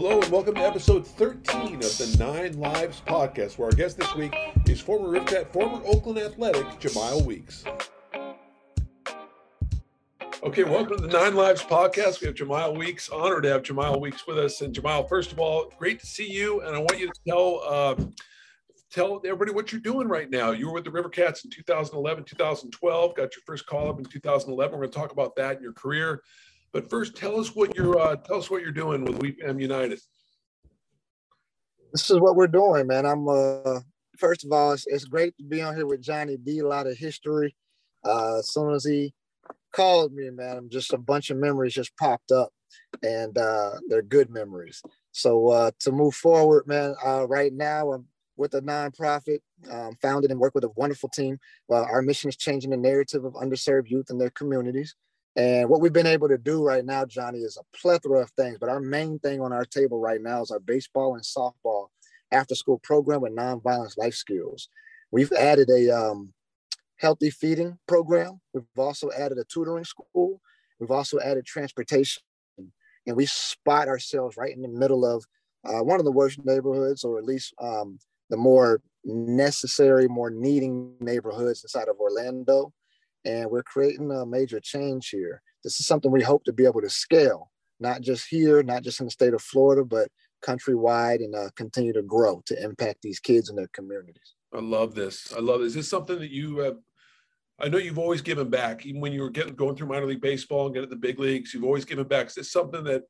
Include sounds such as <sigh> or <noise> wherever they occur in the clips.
Hello and welcome to episode 13 of the Nine Lives podcast, where our guest this week is former Ripcat, former Oakland Athletic, Jemile Weeks. Okay, welcome to the Nine Lives podcast. We have Jemile Weeks. Honored to have Jemile Weeks with us. And Jemile, first of all, great to see you. And I want you to tell uh, tell everybody what you're doing right now. You were with the River Cats in 2011, 2012. Got your first call up in 2011. We're going to talk about that in your career. But first, tell us what you're uh, tell us what you're doing with WeFam United. This is what we're doing, man. I'm uh, first of all, it's, it's great to be on here with Johnny D. A lot of history. Uh, as soon as he called me, man, just a bunch of memories just popped up, and uh, they're good memories. So uh, to move forward, man, uh, right now I'm with a nonprofit, um, founded and work with a wonderful team. Well, our mission is changing the narrative of underserved youth in their communities. And what we've been able to do right now, Johnny, is a plethora of things. But our main thing on our table right now is our baseball and softball after school program with nonviolence life skills. We've added a um, healthy feeding program. We've also added a tutoring school. We've also added transportation. And we spot ourselves right in the middle of uh, one of the worst neighborhoods, or at least um, the more necessary, more needing neighborhoods inside of Orlando and we're creating a major change here. This is something we hope to be able to scale, not just here, not just in the state of Florida, but countrywide and uh, continue to grow to impact these kids and their communities. I love this. I love this. Is this something that you have? I know you've always given back, even when you were getting going through minor league baseball and getting the big leagues. You've always given back. Is this something that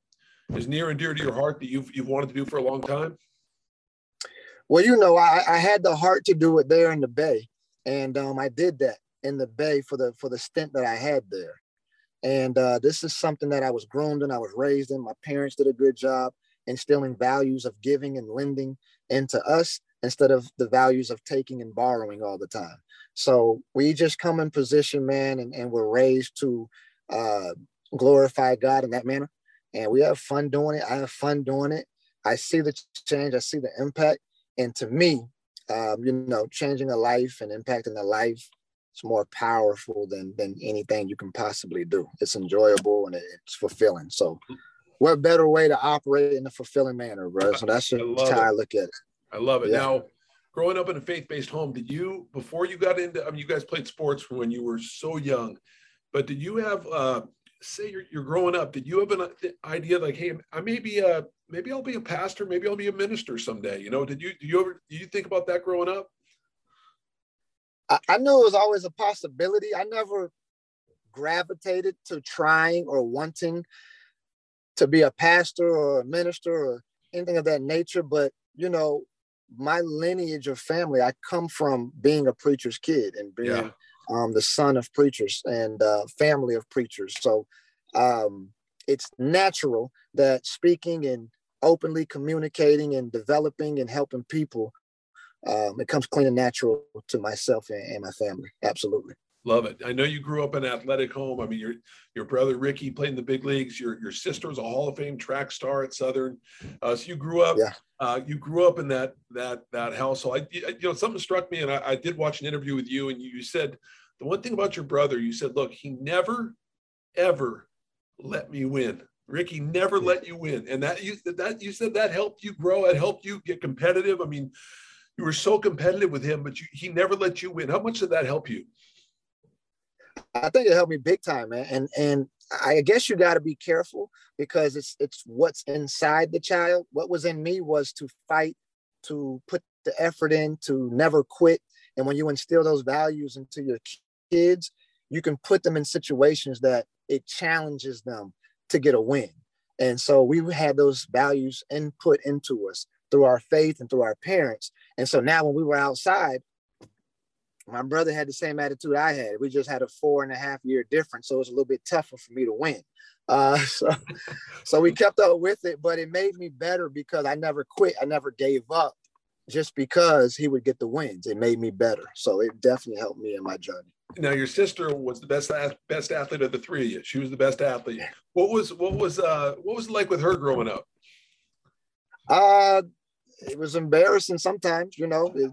is near and dear to your heart that you've you've wanted to do for a long time? Well, you know, I, I had the heart to do it there in the Bay, and um, I did that in the Bay for the for the stint that I had there. And uh, this is something that I was groomed in, I was raised in. My parents did a good job instilling values of giving and lending into us instead of the values of taking and borrowing all the time. So we just come in position, man, and, and we're raised to uh, glorify God in that manner. And we have fun doing it. I have fun doing it. I see the change, I see the impact. And to me, um, you know, changing a life and impacting a life it's more powerful than than anything you can possibly do. It's enjoyable and it's fulfilling. So, what better way to operate in a fulfilling manner, bro? So that's just I how it. I look at it. I love it. Yeah. Now, growing up in a faith-based home, did you before you got into? I mean, you guys played sports when you were so young, but did you have? uh say you're, you're growing up did you have an idea like hey i may be a maybe i'll be a pastor maybe i'll be a minister someday you know did you do you ever do you think about that growing up I, I knew it was always a possibility. I never gravitated to trying or wanting to be a pastor or a minister or anything of that nature. But, you know, my lineage of family, I come from being a preacher's kid and being yeah. um, the son of preachers and uh, family of preachers. So um, it's natural that speaking and openly communicating and developing and helping people um, it comes clean and natural to myself and, and, my family. Absolutely. Love it. I know you grew up in an athletic home. I mean, your your brother Ricky played in the big leagues. Your your sister was a Hall of Fame track star at Southern. Uh, so you grew up. Yeah. Uh, you grew up in that that that household. I, you know, something struck me, and I, I did watch an interview with you, and you, you said the one thing about your brother. You said, look, he never, ever let me win. Ricky never let you win, and that you that you said that helped you grow. It helped you get competitive. I mean, you were so competitive with him, but you, he never let you win. How much did that help you? I think it helped me big time, man. And and I guess you got to be careful because it's it's what's inside the child. What was in me was to fight, to put the effort in, to never quit. And when you instill those values into your kids, you can put them in situations that it challenges them to get a win. And so we had those values input into us through our faith and through our parents. And so now when we were outside, my brother had the same attitude I had. We just had a four and a half year difference. So it was a little bit tougher for me to win. Uh, <laughs> so, so we kept up with it, but it made me better because I never quit. I never gave up just because he would get the wins. It made me better. So it definitely helped me in my journey. Now your sister was the best best athlete of the three of you. She was the best athlete. What was what was uh what was it like with her growing up? Uh it was embarrassing sometimes, you know. It,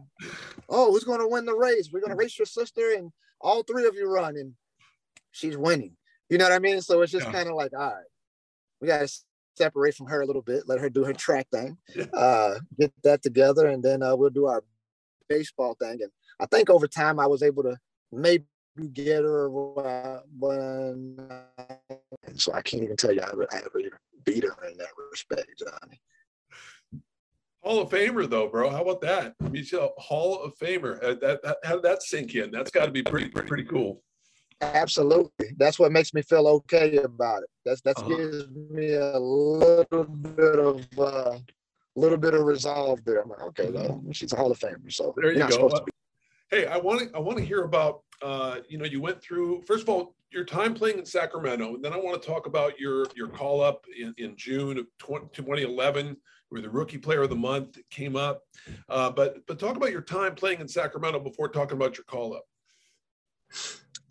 oh, who's going to win the race? We're going to race your sister, and all three of you run, and she's winning. You know what I mean? So it's just yeah. kind of like, all right, we got to separate from her a little bit, let her do her track thing, uh, get that together, and then uh, we'll do our baseball thing. And I think over time I was able to maybe get her when, so I can't even tell you I ever, I ever beat her in that respect, Johnny. Hall of Famer, though, bro. How about that? Michelle, Hall of Famer. Uh, that, that, how did that sink in? That's got to be pretty, pretty, pretty cool. Absolutely. That's what makes me feel okay about it. That's that uh-huh. gives me a little bit of a uh, little bit of resolve there. I'm like, okay, though, she's a Hall of Famer, so there you go. Hey, I want to I want to hear about uh, you know you went through first of all your time playing in Sacramento, and then I want to talk about your your call up in, in June of 20, 2011. The rookie player of the month. came up, uh, but but talk about your time playing in Sacramento before talking about your call up.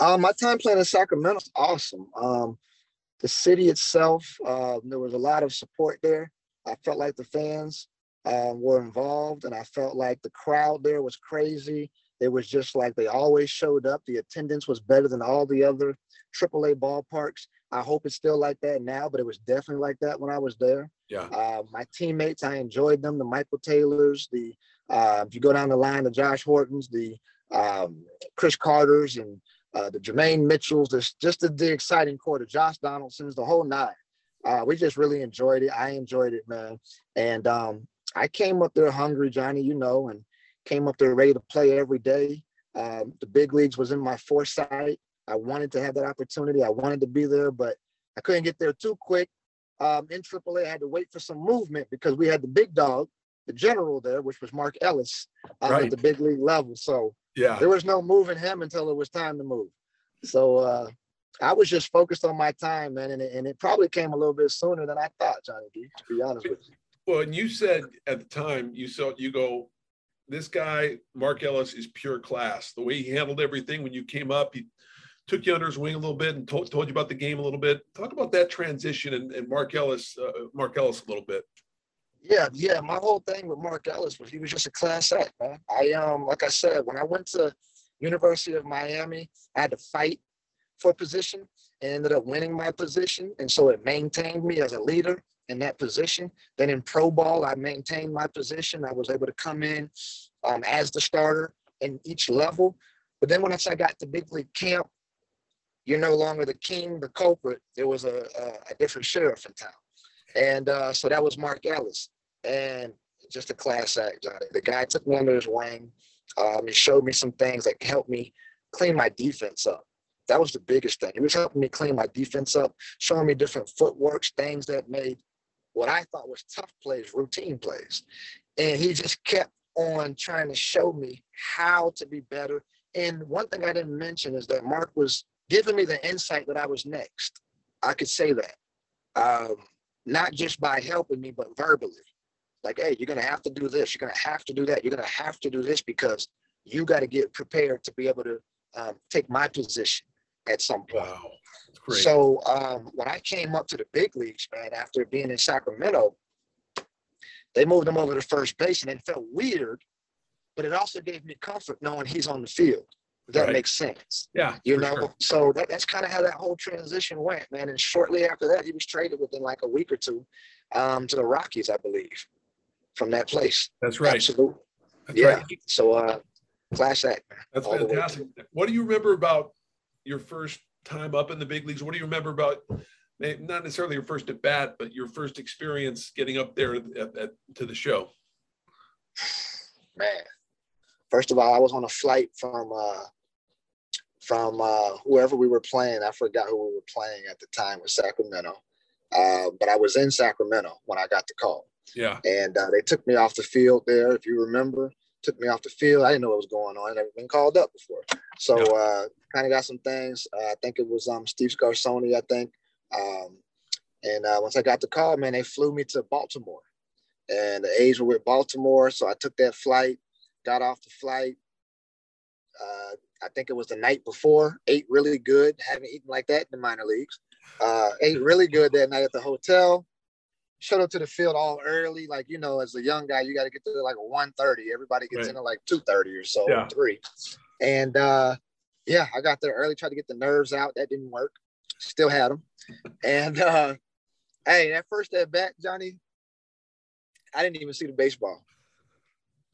Um, my time playing in Sacramento is awesome. Um, the city itself, uh, there was a lot of support there. I felt like the fans uh, were involved, and I felt like the crowd there was crazy. It was just like they always showed up. The attendance was better than all the other AAA ballparks. I hope it's still like that now, but it was definitely like that when I was there. Yeah. Uh, my teammates, I enjoyed them. The Michael Taylors, the uh, if you go down the line, the Josh Hortons, the um, Chris Carters, and uh, the Jermaine Mitchells, this just the, the exciting quarter, Josh Donaldson's, the whole nine. Uh, we just really enjoyed it. I enjoyed it, man. And um, I came up there hungry, Johnny, you know, and came up there ready to play every day. Um, the big leagues was in my foresight. I wanted to have that opportunity. I wanted to be there, but I couldn't get there too quick. Um, in AAA, I had to wait for some movement because we had the big dog, the general there, which was Mark Ellis um, right. at the big league level. So yeah, there was no moving him until it was time to move. So uh, I was just focused on my time, man, and it, and it probably came a little bit sooner than I thought, Johnny D. To be honest with you. Well, and you said at the time you saw you go, this guy Mark Ellis is pure class. The way he handled everything when you came up, he took you under his wing a little bit and told, told you about the game a little bit. Talk about that transition and, and Mark Ellis, uh, Mark Ellis a little bit. Yeah, yeah. My whole thing with Mark Ellis was he was just a class act, man. I um, like I said, when I went to University of Miami, I had to fight for a position and ended up winning my position. And so it maintained me as a leader in that position. Then in pro ball, I maintained my position. I was able to come in um, as the starter in each level. But then once I got to big league camp, you're no longer the king, the culprit. There was a, a, a different sheriff in town. And uh, so that was Mark Ellis. And just a class act, Johnny. The guy took me under his wing. Um, he showed me some things that helped me clean my defense up. That was the biggest thing. He was helping me clean my defense up, showing me different footworks, things that made what I thought was tough plays, routine plays. And he just kept on trying to show me how to be better. And one thing I didn't mention is that Mark was giving me the insight that I was next. I could say that. Um, not just by helping me, but verbally. Like, hey, you're going to have to do this. You're going to have to do that. You're going to have to do this because you got to get prepared to be able to um, take my position at some point. Wow. So um, when I came up to the big leagues, man, after being in Sacramento, they moved him over to first base, and it felt weird, but it also gave me comfort knowing he's on the field. That right. makes sense. Yeah, you know. Sure. So that, that's kind of how that whole transition went, man. And shortly after that, he was traded within like a week or two um, to the Rockies, I believe, from that place. That's right. Absolutely. That's yeah. Right. So, uh, class act. That's fantastic. What do you remember about your first time up in the big leagues. What do you remember about not necessarily your first at bat, but your first experience getting up there at, at, to the show? Man, first of all, I was on a flight from uh, from uh, whoever we were playing. I forgot who we were playing at the time with Sacramento, uh, but I was in Sacramento when I got the call. Yeah, and uh, they took me off the field there. If you remember, took me off the field. I didn't know what was going on. I never been called up before. So yeah. uh, kind of got some things. Uh, I think it was um, Steve Scarsone, I think. Um, and uh, once I got the call, man, they flew me to Baltimore. And the A's were with Baltimore. So I took that flight, got off the flight. Uh, I think it was the night before, ate really good. Haven't eaten like that in the minor leagues. Uh, ate really good that night at the hotel showed up to the field all early. Like, you know, as a young guy, you got to get there like 1.30. Everybody gets right. in at like 2.30 or so, yeah. 3. And uh, yeah, I got there early, tried to get the nerves out. That didn't work. Still had them. and uh, Hey, that first at bat, Johnny, I didn't even see the baseball.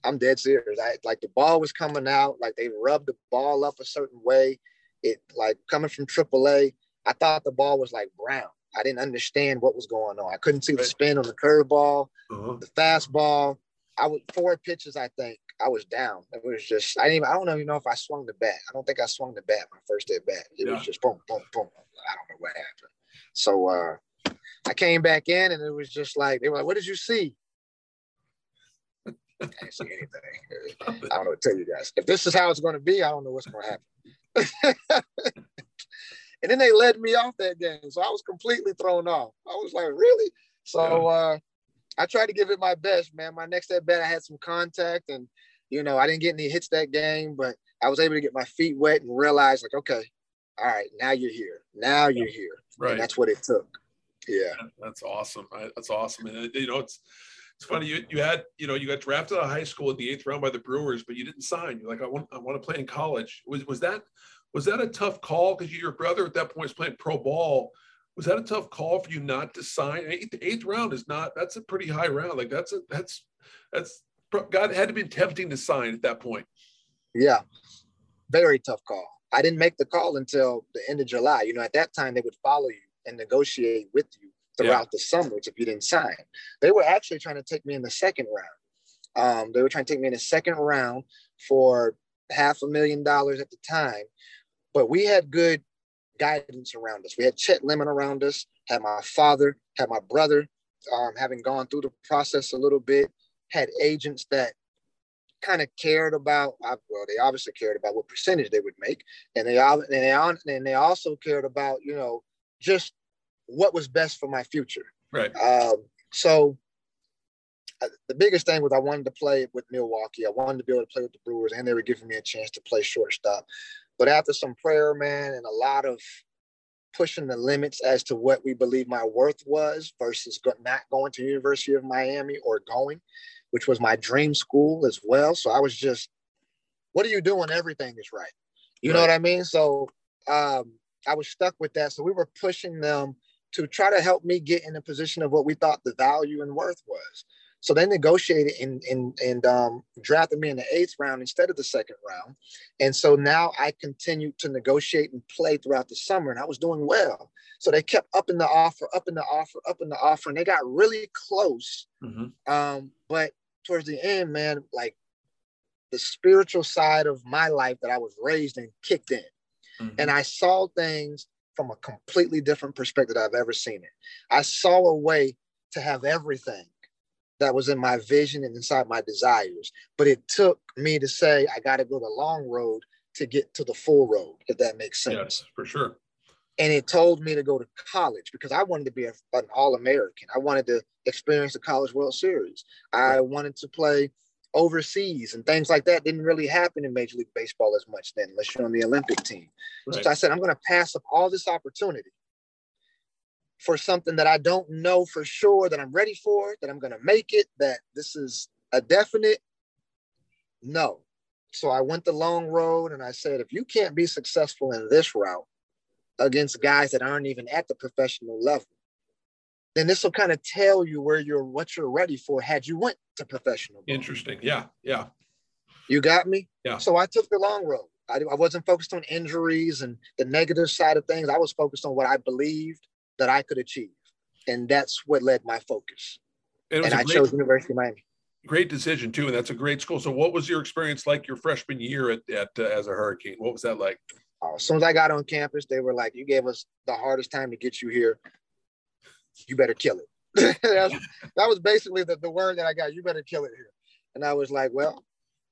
I'm dead serious. I like the ball was coming out, like they rubbed the ball up a certain way. It like coming from AAA. I thought the ball was like brown. I didn't understand what was going on. I couldn't see the spin on the curveball, uh-huh. the fastball. I was four pitches. I think I was down. It was just I didn't. Even, I don't even know if I swung the bat. I don't think I swung the bat my first at bat. It yeah. was just boom, boom, boom. I don't know what happened. So uh, I came back in and it was just like they were like, "What did you see?" I can't see anything. <laughs> I don't know what to tell you guys. If this is how it's going to be, I don't know what's going to happen. <laughs> and then they led me off that game, so I was completely thrown off. I was like, "Really?" So uh, I tried to give it my best, man. My next at bat, I had some contact, and you know, I didn't get any hits that game, but I was able to get my feet wet and realize, like, okay, all right, now you're here. Now you're here. Right. And that's what it took. Yeah. That's awesome. That's awesome. And you know, it's it's funny you you had you know you got drafted out of high school at the eighth round by the Brewers, but you didn't sign. You're like, I want I want to play in college. Was was that was that a tough call because your brother at that point was playing pro ball? Was that a tough call for you not to sign? Eighth, eighth round is not that's a pretty high round. Like that's a that's that's God had to be tempting to sign at that point. Yeah, very tough call. I didn't make the call until the end of July. You know, at that time they would follow you and negotiate with you throughout yeah. the summers if you didn't sign. They were actually trying to take me in the second round. Um, they were trying to take me in the second round for half a million dollars at the time, but we had good guidance around us. We had Chet Lemon around us, had my father, had my brother, um, having gone through the process a little bit, had agents that kind of cared about well they obviously cared about what percentage they would make and they and they and they also cared about you know just what was best for my future. Right. Um, so uh, the biggest thing was I wanted to play with Milwaukee. I wanted to be able to play with the Brewers, and they were giving me a chance to play shortstop. But after some prayer, man, and a lot of pushing the limits as to what we believe my worth was versus go- not going to University of Miami or going, which was my dream school as well. So I was just, what are you doing? Everything is right. You right. know what I mean? So um, I was stuck with that. So we were pushing them to try to help me get in a position of what we thought the value and worth was. So they negotiated and and and um, drafted me in the eighth round instead of the second round, and so now I continued to negotiate and play throughout the summer, and I was doing well. So they kept up in the offer, up in the offer, up in the offer, and they got really close. Mm-hmm. Um, but towards the end, man, like the spiritual side of my life that I was raised in kicked in, mm-hmm. and I saw things from a completely different perspective I've ever seen it. I saw a way to have everything that was in my vision and inside my desires. But it took me to say, I got to go the long road to get to the full road, if that makes sense. Yes, for sure. And it told me to go to college because I wanted to be a, an All American. I wanted to experience the College World Series. I wanted to play overseas and things like that didn't really happen in Major League Baseball as much then, unless you're on the Olympic team. Right. So I said, I'm going to pass up all this opportunity for something that I don't know for sure that I'm ready for, that I'm going to make it, that this is a definite no. So I went the long road and I said, if you can't be successful in this route against guys that aren't even at the professional level, then this will kind of tell you where you're what you're ready for had you went to professional. Ball. Interesting. Yeah. Yeah. You got me? Yeah. So I took the long road. I, I wasn't focused on injuries and the negative side of things. I was focused on what I believed that I could achieve. And that's what led my focus. And, and I great, chose University of Miami. Great decision too, and that's a great school. So, what was your experience like your freshman year at, at uh, as a Hurricane? What was that like? Uh, as soon as I got on campus, they were like, "You gave us the hardest time to get you here you better kill it. <laughs> that was basically the, the word that I got. You better kill it here. And I was like, well,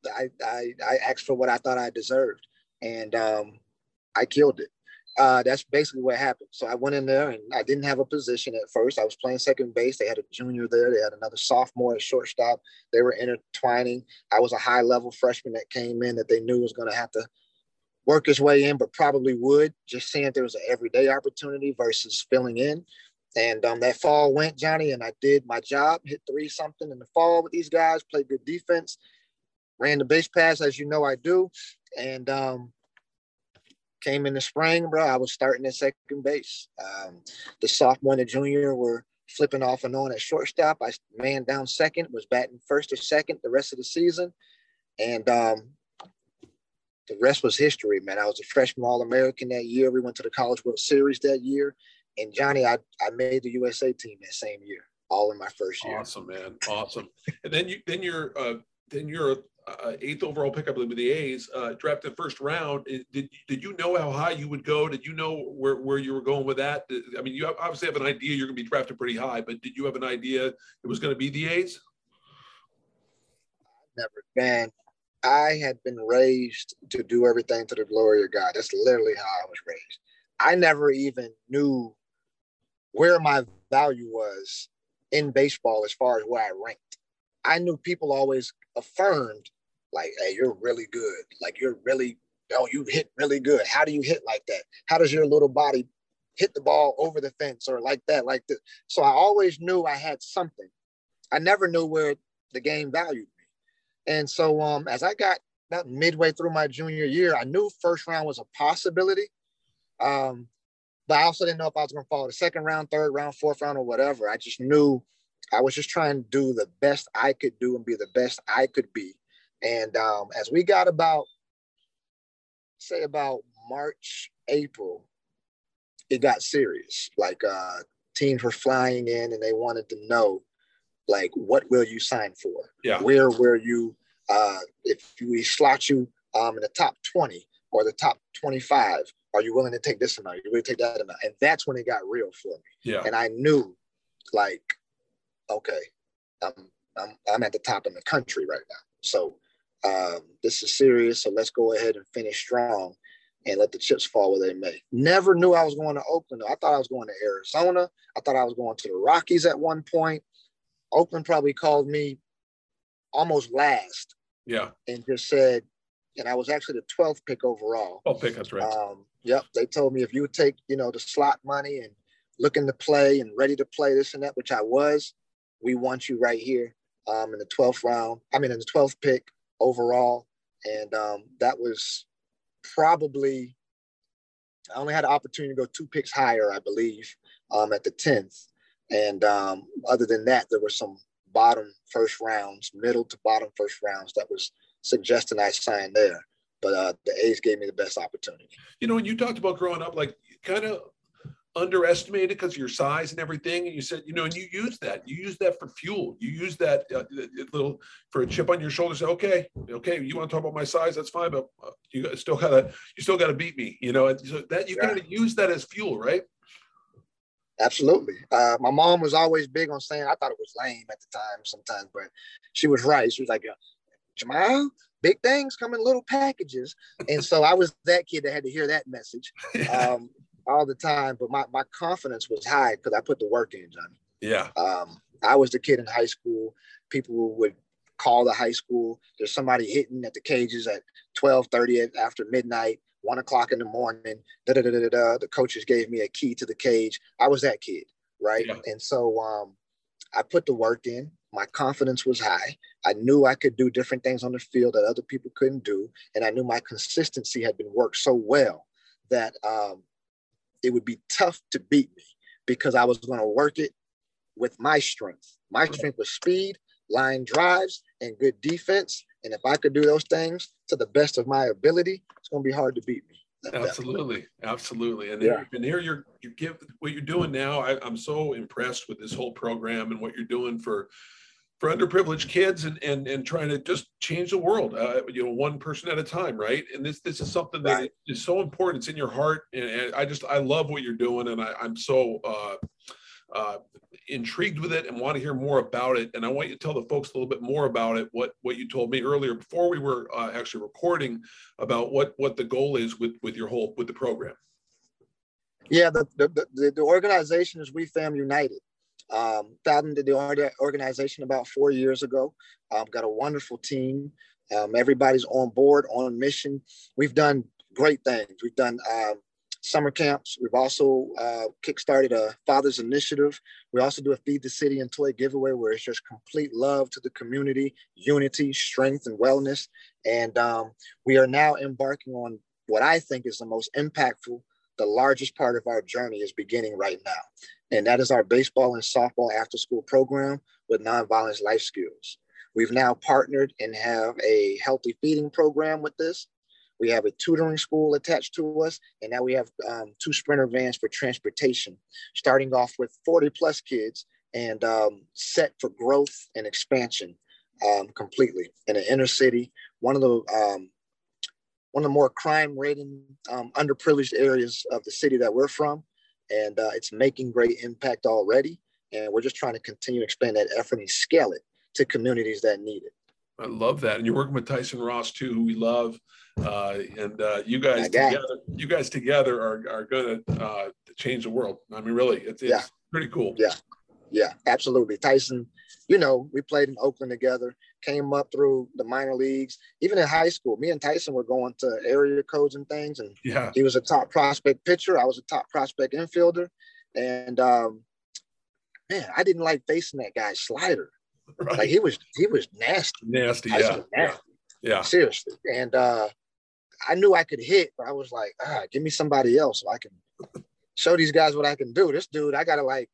I, I, I asked for what I thought I deserved. And um, I killed it. Uh, that's basically what happened. So I went in there and I didn't have a position at first. I was playing second base. They had a junior there. They had another sophomore at shortstop. They were intertwining. I was a high level freshman that came in that they knew was going to have to work his way in, but probably would, just seeing there was an everyday opportunity versus filling in. And um, that fall went, Johnny, and I did my job, hit three something in the fall with these guys, played good defense, ran the base pass as you know I do, and um, came in the spring, bro. I was starting at second base. Um, the sophomore and the junior were flipping off and on at shortstop. I man down second, was batting first or second the rest of the season. And um, the rest was history, man. I was a freshman All American that year. We went to the College World Series that year. And Johnny, I, I made the USA team that same year, all in my first year. Awesome, man. Awesome. and then you then you're uh, then you're uh, eighth overall pick, I believe, with the A's, uh, drafted first round. Did did you know how high you would go? Did you know where, where you were going with that? I mean, you obviously have an idea you're going to be drafted pretty high, but did you have an idea it was going to be the A's? Never, man. I had been raised to do everything to the glory of God. That's literally how I was raised. I never even knew where my value was in baseball as far as where I ranked. I knew people always affirmed, like, hey, you're really good. Like, you're really, oh, you hit really good. How do you hit like that? How does your little body hit the ball over the fence or like that, like this? So I always knew I had something. I never knew where the game valued me. and so um, as I got about midway through my junior year, I knew first round was a possibility. Um, but I also didn't know if I was going to follow the second round, third round, fourth round, or whatever. I just knew I was just trying to do the best I could do and be the best I could be. And um, as we got about, say, about March, April, it got serious. Like uh, teams were flying in and they wanted to know like what will you sign for? Yeah. Where will you uh, if we slot you um, in the top 20 or the top 25, are you willing to take this amount? Are you willing to take that amount? And that's when it got real for me. Yeah. And I knew like, okay, I'm I'm I'm at the top in the country right now. So um, this is serious. So let's go ahead and finish strong and let the chips fall where they may. Never knew I was going to Oakland. I thought I was going to Arizona. I thought I was going to the Rockies at one point. Oakland probably called me almost last. Yeah. And just said, and I was actually the 12th pick overall. Oh, pick, that's right. Um, yep. They told me if you would take, you know, the slot money and looking to play and ready to play this and that, which I was, we want you right here um, in the 12th round. I mean, in the 12th pick overall. And um, that was probably, I only had an opportunity to go two picks higher, I believe, um, at the 10th. And um, other than that, there were some bottom first rounds, middle to bottom first rounds that was suggesting I sign there. But uh, the A's gave me the best opportunity. You know, when you talked about growing up, like kind of underestimated because of your size and everything, and you said, you know, and you use that. You use that for fuel. You use that uh, little for a chip on your shoulder. Say, okay, okay, you want to talk about my size? That's fine, but uh, you still gotta, you still gotta beat me. You know, and so that you yeah. kind of use that as fuel, right? Absolutely. Uh, my mom was always big on saying, I thought it was lame at the time sometimes, but she was right. She was like, Jemile, big things come in little packages. And so I was that kid that had to hear that message <laughs> um, all the time. But my, my confidence was high because I put the work in, Johnny. Yeah. Um, I was the kid in high school. People would call the high school. There's somebody hitting at the cages at 12:30 after midnight one o'clock in the morning. Da, da, da, da, da, The coaches gave me a key to the cage. I was that kid, right? Yeah. And so um, I put the work in. My confidence was high. I knew I could do different things on the field that other people couldn't do, and I knew my consistency had been worked so well that um, it would be tough to beat me because I was going to work it with my strength. My strength was speed, line drives, and good defense. And if I could do those things to the best of my ability, it's going to be hard to beat me. Absolutely, absolutely. And, yeah. and here you're you give what you're doing now. I, I'm so impressed with this whole program and what you're doing for for underprivileged kids and and and trying to just change the world uh, you know one person at a time right and this this is something that right. is so important it's in your heart and, and, i just i love what you're doing and I, i'm so uh, uh, intrigued with it and want to hear more about it. And I want you to tell the folks a little bit more about it. What what you told me earlier before we were uh, actually recording about what what the goal is with with your whole with the program. Yeah, the the the, the organization is WeFam United. Um, founded the organization about four years ago. Um, got a wonderful team. Um, everybody's on board, on mission. We've done great things. We've done um, summer camps. We've also uh, kickstarted a Father's Initiative. We also do a Feed the City and Toy giveaway where it's just complete love to the community, unity, strength, and wellness. And um, we are now embarking on what I think is the most impactful the largest part of our journey is beginning right now. And that is our baseball and softball after school program with nonviolence life skills. We've now partnered and have a healthy feeding program with this. We have a tutoring school attached to us, and now we have um, two sprinter vans for transportation, starting off with 40 plus kids and um, set for growth and expansion um, completely in an inner city. One of the um, one of the more crime rating um, underprivileged areas of the city that we're from, and uh, it's making great impact already. And we're just trying to continue to expand that effort and scale it to communities that need it. I love that, and you're working with Tyson Ross too, who we love, uh, and uh, you guys together, you guys together are are going to uh, change the world. I mean, really, it's, it's yeah. pretty cool. Yeah, yeah, absolutely. Tyson, you know, we played in Oakland together, came up through the minor leagues, even in high school. Me and Tyson were going to area codes and things, and yeah, he was a top prospect pitcher. I was a top prospect infielder, and um, man, I didn't like facing that guy's slider. Right. Like he was, he was nasty. Nasty, yeah. Nasty. yeah. Yeah. Seriously. And uh, I knew I could hit, but I was like, ah, give me somebody else so I can show these guys what I can do. This dude, I gotta like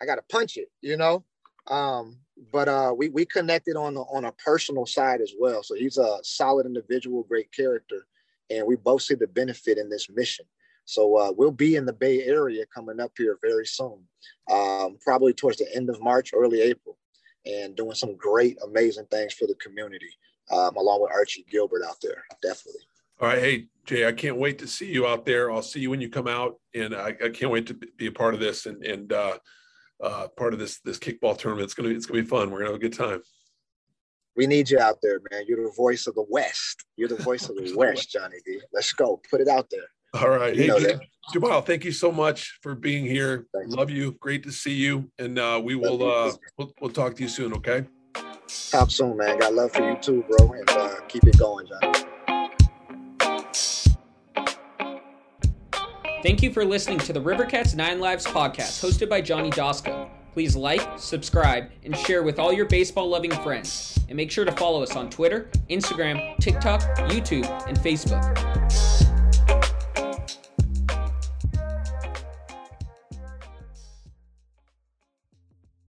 I got to punch it, you know. Um, but uh, we we connected on the, on a personal side as well. So he's a solid individual, great character, and we both see the benefit in this mission. So uh, we'll be in the Bay Area coming up here very soon, um, probably towards the end of March, early April, and doing some great, amazing things for the community, um, along with Archie Gilbert out there. Definitely. All right, hey Jay, I can't wait to see you out there. I'll see you when you come out, and I, I can't wait to be a part of this. And and uh, uh, part of this this kickball tournament. It's gonna it's gonna be fun. We're gonna have a good time. We need you out there, man. You're the voice of the West. You're the voice of the <laughs> West, Johnny D. Let's go. Put it out there. All right. You hey, Jemile, thank you so much for being here. Thanks. Love you. Great to see you. And uh, we will uh, we'll, we'll talk to you soon, okay? Talk soon, man. Got love for you too, bro. And uh, keep it going, John. Thank you for listening to the Rivercats 9 Lives podcast hosted by Johnny Doskow. Please like, subscribe, and share with all your baseball loving friends. And make sure to follow us on Twitter, Instagram, TikTok, YouTube, and Facebook.